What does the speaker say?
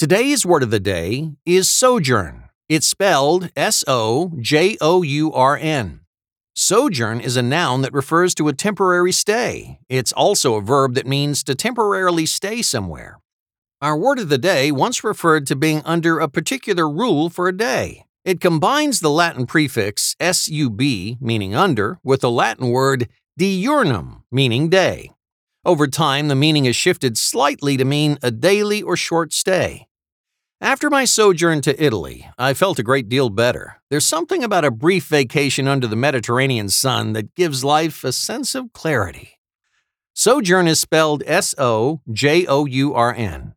Today's word of the day is sojourn. It's spelled S O J O U R N. Sojourn is a noun that refers to a temporary stay. It's also a verb that means to temporarily stay somewhere. Our word of the day once referred to being under a particular rule for a day. It combines the Latin prefix sub, meaning under, with the Latin word diurnum, meaning day. Over time, the meaning has shifted slightly to mean a daily or short stay. After my sojourn to Italy, I felt a great deal better. There's something about a brief vacation under the Mediterranean sun that gives life a sense of clarity. Sojourn is spelled S O J O U R N.